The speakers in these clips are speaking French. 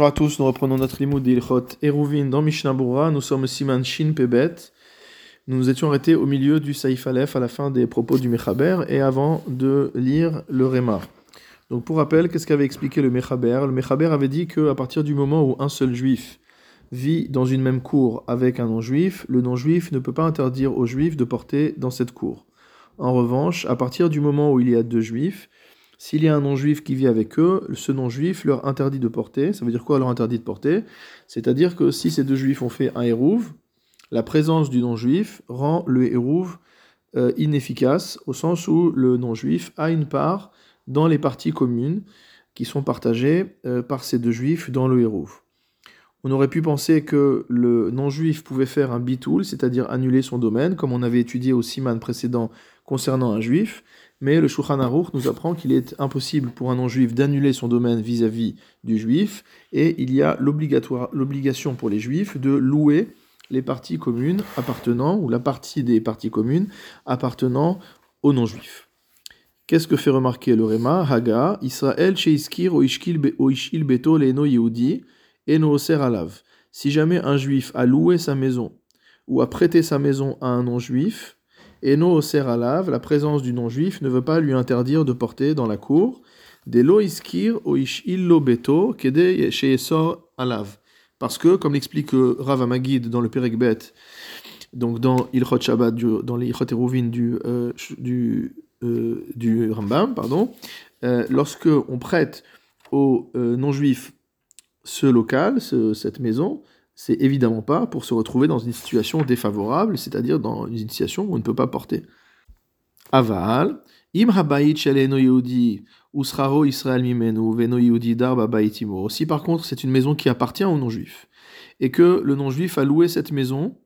Bonjour à tous, nous reprenons notre limoud d'Ilchot Eruvin dans Mishnah. Nous sommes Siman Shin Pebet. Nous nous étions arrêtés au milieu du Saïf Aleph à la fin des propos du Mechaber et avant de lire le Réma. Donc pour rappel, qu'est-ce qu'avait expliqué le Mechaber? Le Mechaber avait dit qu'à partir du moment où un seul juif vit dans une même cour avec un non-juif, le non-juif ne peut pas interdire aux juifs de porter dans cette cour. En revanche, à partir du moment où il y a deux juifs, s'il y a un non-juif qui vit avec eux, ce non-juif leur interdit de porter. Ça veut dire quoi leur interdit de porter? C'est-à-dire que si ces deux juifs ont fait un hérouve, la présence du non-juif rend le hérouve euh, inefficace, au sens où le non-juif a une part dans les parties communes qui sont partagées euh, par ces deux juifs dans le hérouve. On aurait pu penser que le non-juif pouvait faire un bitoul, c'est-à-dire annuler son domaine, comme on avait étudié au siman précédent concernant un juif, mais le Shulchan Aruch nous apprend qu'il est impossible pour un non-juif d'annuler son domaine vis-à-vis du juif, et il y a l'obligation pour les juifs de louer les parties communes appartenant, ou la partie des parties communes appartenant aux non-juifs. Qu'est-ce que fait remarquer le Réma? Haga, Israël sheiskir oishil beto leno yehudi eno alav. Si jamais un juif a loué sa maison ou a prêté sa maison à un non-juif, Eno Oser Alav, la présence du non-juif ne veut pas lui interdire de porter dans la cour des loiskir oish illo beto kede alav. Parce que, comme l'explique euh, Rav Amagid dans le Perekbet, donc dans Ilchot Shabbat, dans les Ilchot Eruvin du, euh, du, euh, du Rambam, pardon, lorsque on prête au non-juif ce local, cette maison, c'est évidemment pas pour se retrouver dans une situation défavorable, c'est-à-dire dans une situation où on ne peut pas porter. Aval, usraro Israël mimenu veno Si par contre c'est une maison qui appartient aux non-juifs et que le non-juif a loué cette maison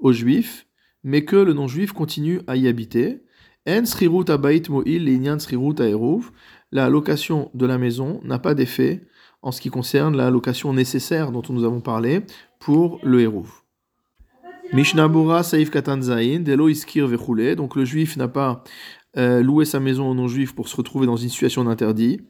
aux juifs, mais que le non-juif continue à y habiter, en la location de la maison n'a pas d'effet en ce qui concerne la location nécessaire dont nous avons parlé pour le hérouv. Mishnabura Saif Katanzain, Delo Iskir Vechule, donc le juif n'a pas euh, loué sa maison au non-juif pour se retrouver dans une situation d'interdit.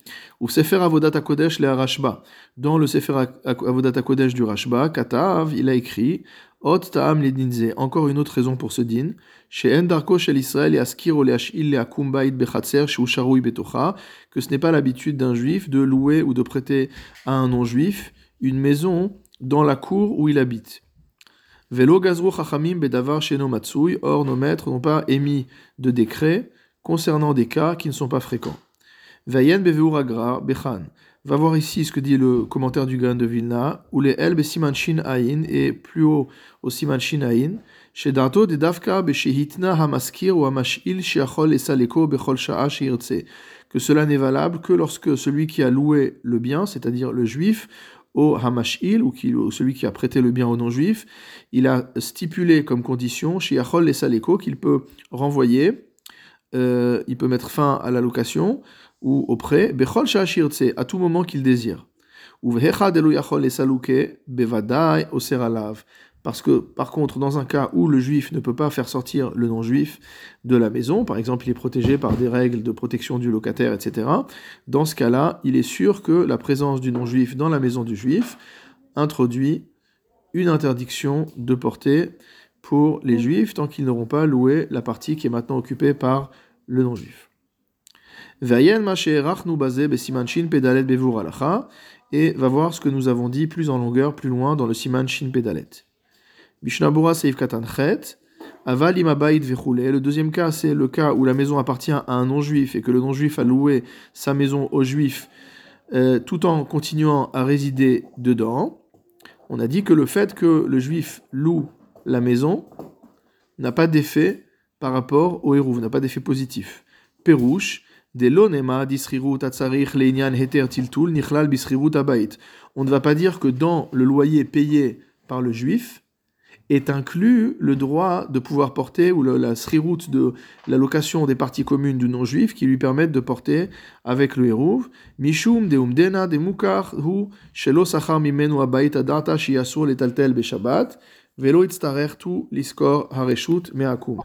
Ou Sefer Avodat Kodesh le Rashba, dans le Sefer Avodat Kodesh du Rashba, Katav, il a écrit Ot Ta'am Ledinze, encore une autre raison pour ce din, chez Endarko Shel Israël et Askir Oleashil Akumbait Bechatzer Sharui Betocha, que ce n'est pas l'habitude d'un juif de louer ou de prêter à un non-juif une maison dans la cour où il habite. Velo Gazru Chachamim Bedavar Sheno Matsui, or nos maîtres n'ont pas émis de décret concernant des cas qui ne sont pas fréquents. Vayen Bechan. Va voir ici ce que dit le commentaire du Gan de Vilna, où les El Shin Ain et plus haut au Shin Ain, chez Dato de Davka Beshehitna Hamaskir ou Hamashil Sheachol Esaleko Bechol Sha'a que cela n'est valable que lorsque celui qui a loué le bien, c'est-à-dire le juif, au Hamashil, ou, celui qui a prêté le bien au non-juif, il a stipulé comme condition, chez Yachol et Saleko, qu'il peut renvoyer, euh, il peut mettre fin à la location ou au prêt, Bechol à tout moment qu'il désire. Parce que, par contre, dans un cas où le juif ne peut pas faire sortir le non-juif de la maison, par exemple, il est protégé par des règles de protection du locataire, etc., dans ce cas-là, il est sûr que la présence du non-juif dans la maison du juif introduit une interdiction de porter pour les juifs tant qu'ils n'auront pas loué la partie qui est maintenant occupée par le non-juif. Et va voir ce que nous avons dit plus en longueur, plus loin dans le Siman Shin Pedalet. Mishnabura Seif Katan Chet, Aval Le deuxième cas, c'est le cas où la maison appartient à un non-juif et que le non-juif a loué sa maison au juif euh, tout en continuant à résider dedans. On a dit que le fait que le juif loue la maison n'a pas d'effet par rapport au hérouv, n'a pas d'effet positif. Perouche, on ne va pas dire que dans le loyer payé par le juif, est inclus le droit de pouvoir porter, ou la sriroute de la location des parties communes du non-juif qui lui permettent de porter avec le hérouv. Mishum de umdena de mukar hu shelo sachar mimenu abayit adarta shiyasur letaltel beshabbat velo tu liskor hareshut meakum.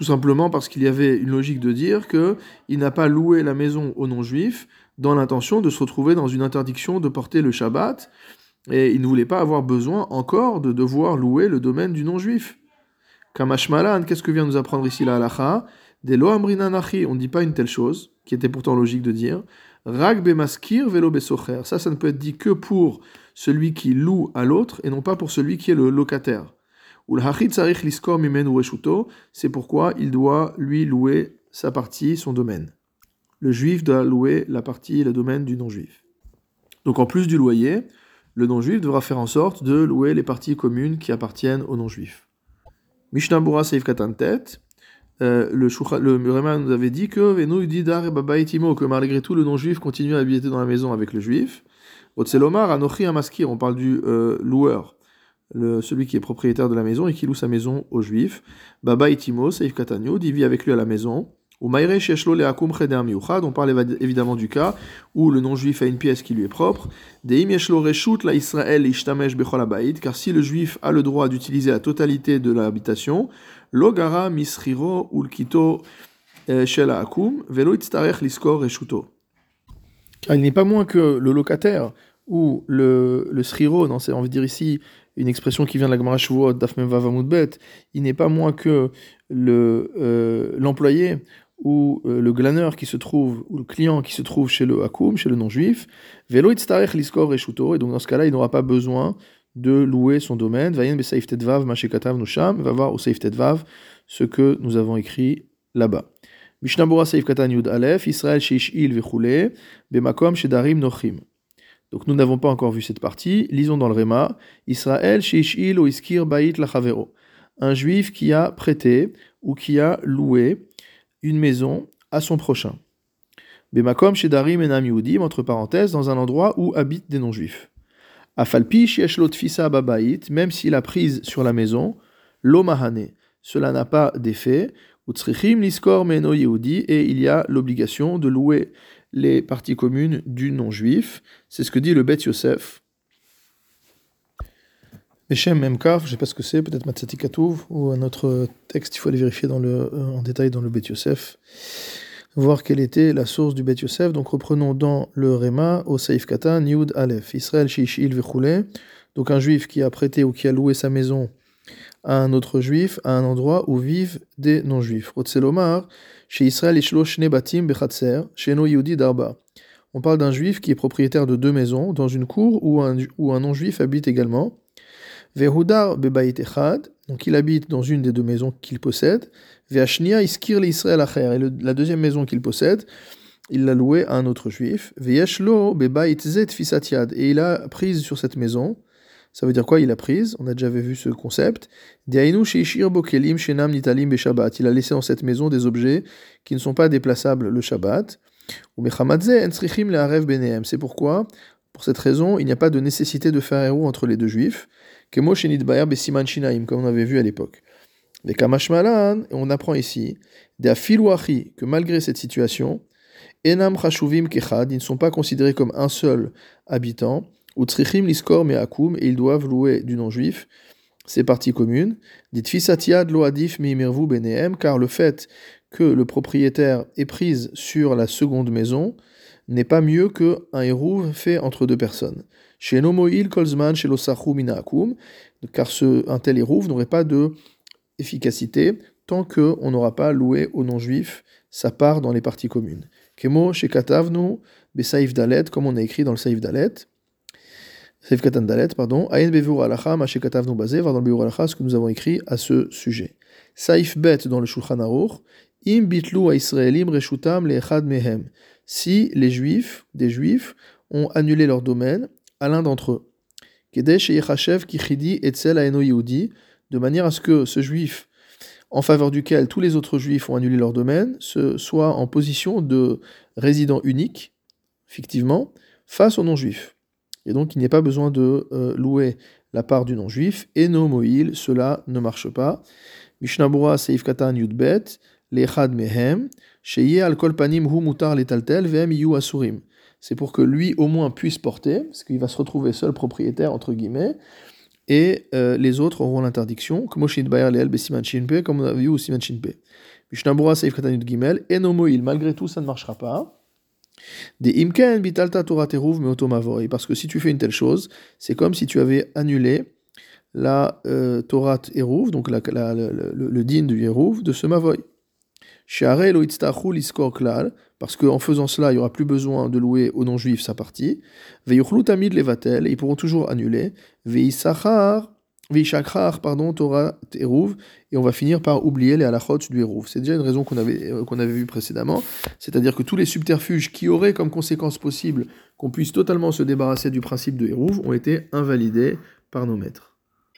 Tout simplement parce qu'il y avait une logique de dire que il n'a pas loué la maison au non-juif dans l'intention de se retrouver dans une interdiction de porter le Shabbat, et il ne voulait pas avoir besoin encore de devoir louer le domaine du non-juif. Kamashmalan, qu'est-ce que vient nous apprendre ici la halacha? Des lo amrina on ne dit pas une telle chose, qui était pourtant logique de dire. Rag bemaskir velo besocher. Ça, ça ne peut être dit que pour celui qui loue à l'autre et non pas pour celui qui est le locataire. C'est pourquoi il doit lui louer sa partie, son domaine. Le juif doit louer la partie et le domaine du non-juif. Donc en plus du loyer, le non-juif devra faire en sorte de louer les parties communes qui appartiennent au non-juif. Mishnah Bura Seif Katantet, euh, le, le nous avait dit que que malgré tout le non-juif continue à habiter dans la maison avec le juif. Otselomar Anochi Amaskir, on parle du euh, loueur, le, celui qui est propriétaire de la maison et qui loue sa maison au juif. Baba Itimo, Seif Katanyo, dit vit avec lui à la maison. Ou on parle évidemment du cas où le non-juif a une pièce qui lui est propre. la Israël car si le juif a le droit d'utiliser la totalité de l'habitation, logara misriro ulkito euh, shela akum, velo liskor reshuto. Car il n'est pas moins que le locataire ou le, le sriro, on veut dire ici une expression qui vient de la Gemara Shavuot, Dafmem Bet, il n'est pas moins que le euh, l'employé ou euh, le glaneur qui se trouve, ou le client qui se trouve chez le Hakoum, chez le non-juif, et donc dans ce cas-là, il n'aura pas besoin de louer son domaine. Vayen besaif tedvav mashekatav nusham, va voir au saif tedvav ce que nous avons écrit là-bas. Saif katan alef, Israël sheishil vechule, bemakom shedarim nochim. Donc nous n'avons pas encore vu cette partie. Lisons dans le Réma. Israël sheishil ou iskir bait lachavero. Un juif qui a prêté ou qui a loué une maison à son prochain. Bemakom shedarim enam yudim, entre parenthèses, dans un endroit où habitent des non-juifs. Afalpi shieshlot fisa babait, même s'il a prise sur la maison, l'omahane, cela n'a pas d'effet. Utsrichim liskor meno yehudi, et il y a l'obligation de louer les parties communes du non-juif. C'est ce que dit le Bet Yosef. Meshem Memkaf, je ne sais pas ce que c'est, peut-être Matzatikatouv, ou un autre texte, il faut aller vérifier euh, en détail dans le Bet Yosef, voir quelle était la source du Bet Yosef. Donc reprenons dans le Rema, au Saif Katan, Yud Aleph, Israël Shishil Vechoule, donc un juif qui a prêté ou qui a loué sa maison à un autre juif, à un endroit où vivent des non-juifs. Darba. On parle d'un juif qui est propriétaire de deux maisons dans une cour où un, non-juif habite également. Vehudar bebayit donc il habite dans une des deux maisons qu'il possède. Veashnia iskir acher, et la deuxième maison qu'il possède, il l'a louée à un autre juif. Bebayit fisatiad, et il a prise sur cette maison. Ça veut dire quoi? Il a prise, on a déjà vu ce concept. Il a laissé dans cette maison des objets qui ne sont pas déplaçables le Shabbat. C'est pourquoi, pour cette raison, il n'y a pas de nécessité de faire héros entre les deux juifs comme on avait vu à l'époque. On apprend ici, que malgré cette situation, Enam Chashuvim Kechad, ils ne sont pas considérés comme un seul habitant, ou Trichim Liskor Meakum, et ils doivent louer du non-juif ces parties communes. Dit Fisatiad Loadif Mimervu Benehem, car le fait que le propriétaire ait prise sur la seconde maison n'est pas mieux qu'un hérouve fait entre deux personnes. Chez Nomoil Kolzman, chez Minakum, car un tel hérouve n'aurait pas de efficacité tant qu'on n'aura pas loué aux non-juifs sa part dans les parties communes. Kemo chez Katavnu, Besaïf Dalet, comme on a écrit dans le Saïf Dalet, Pardon, ce que nous avons écrit à ce sujet. Saïf Bet dans le Shulchan Aruch, Im Bitlu Israelim Reshutam Lechad Mehem. Si les juifs, des juifs, ont annulé leur domaine à l'un d'entre eux. Kedesh et Yechachev Kichidi Etzel Aeno Yehudi, de manière à ce que ce juif, en faveur duquel tous les autres juifs ont annulé leur domaine, soit en position de résident unique, fictivement, face aux non-juifs. Et donc il n'y a pas besoin de euh, louer la part du non-juif, et no moïl, cela ne marche pas. Mishnabura Seif Katan Yudbet, Lechad Mehem, Sheye al Kol Panim Hu Mutar Letaltel, Vem Yu Asurim c'est pour que lui au moins puisse porter, parce qu'il va se retrouver seul propriétaire, entre guillemets, et euh, les autres auront l'interdiction, comme on a vu au Siman Shinpe. Mishnabura Saif Katanut Gimel, Enomoil, malgré tout ça ne marchera pas. Des imken bitalta Torah teruv meotomavoy. Parce que si tu fais une telle chose, c'est comme si tu avais annulé la euh, eruv, donc la, la, le, le, le din du eruv, de ce mavoy. Parce qu'en faisant cela, il n'y aura plus besoin de louer au non-juif sa partie. tamid levatel, ils pourront toujours annuler. Veisachar, pardon, Torah eruv, et on va finir par oublier les halachot du eruv. C'est déjà une raison qu'on avait, euh, qu'on avait vue précédemment, c'est-à-dire que tous les subterfuges qui auraient comme conséquence possible qu'on puisse totalement se débarrasser du principe de eruv ont été invalidés par nos maîtres.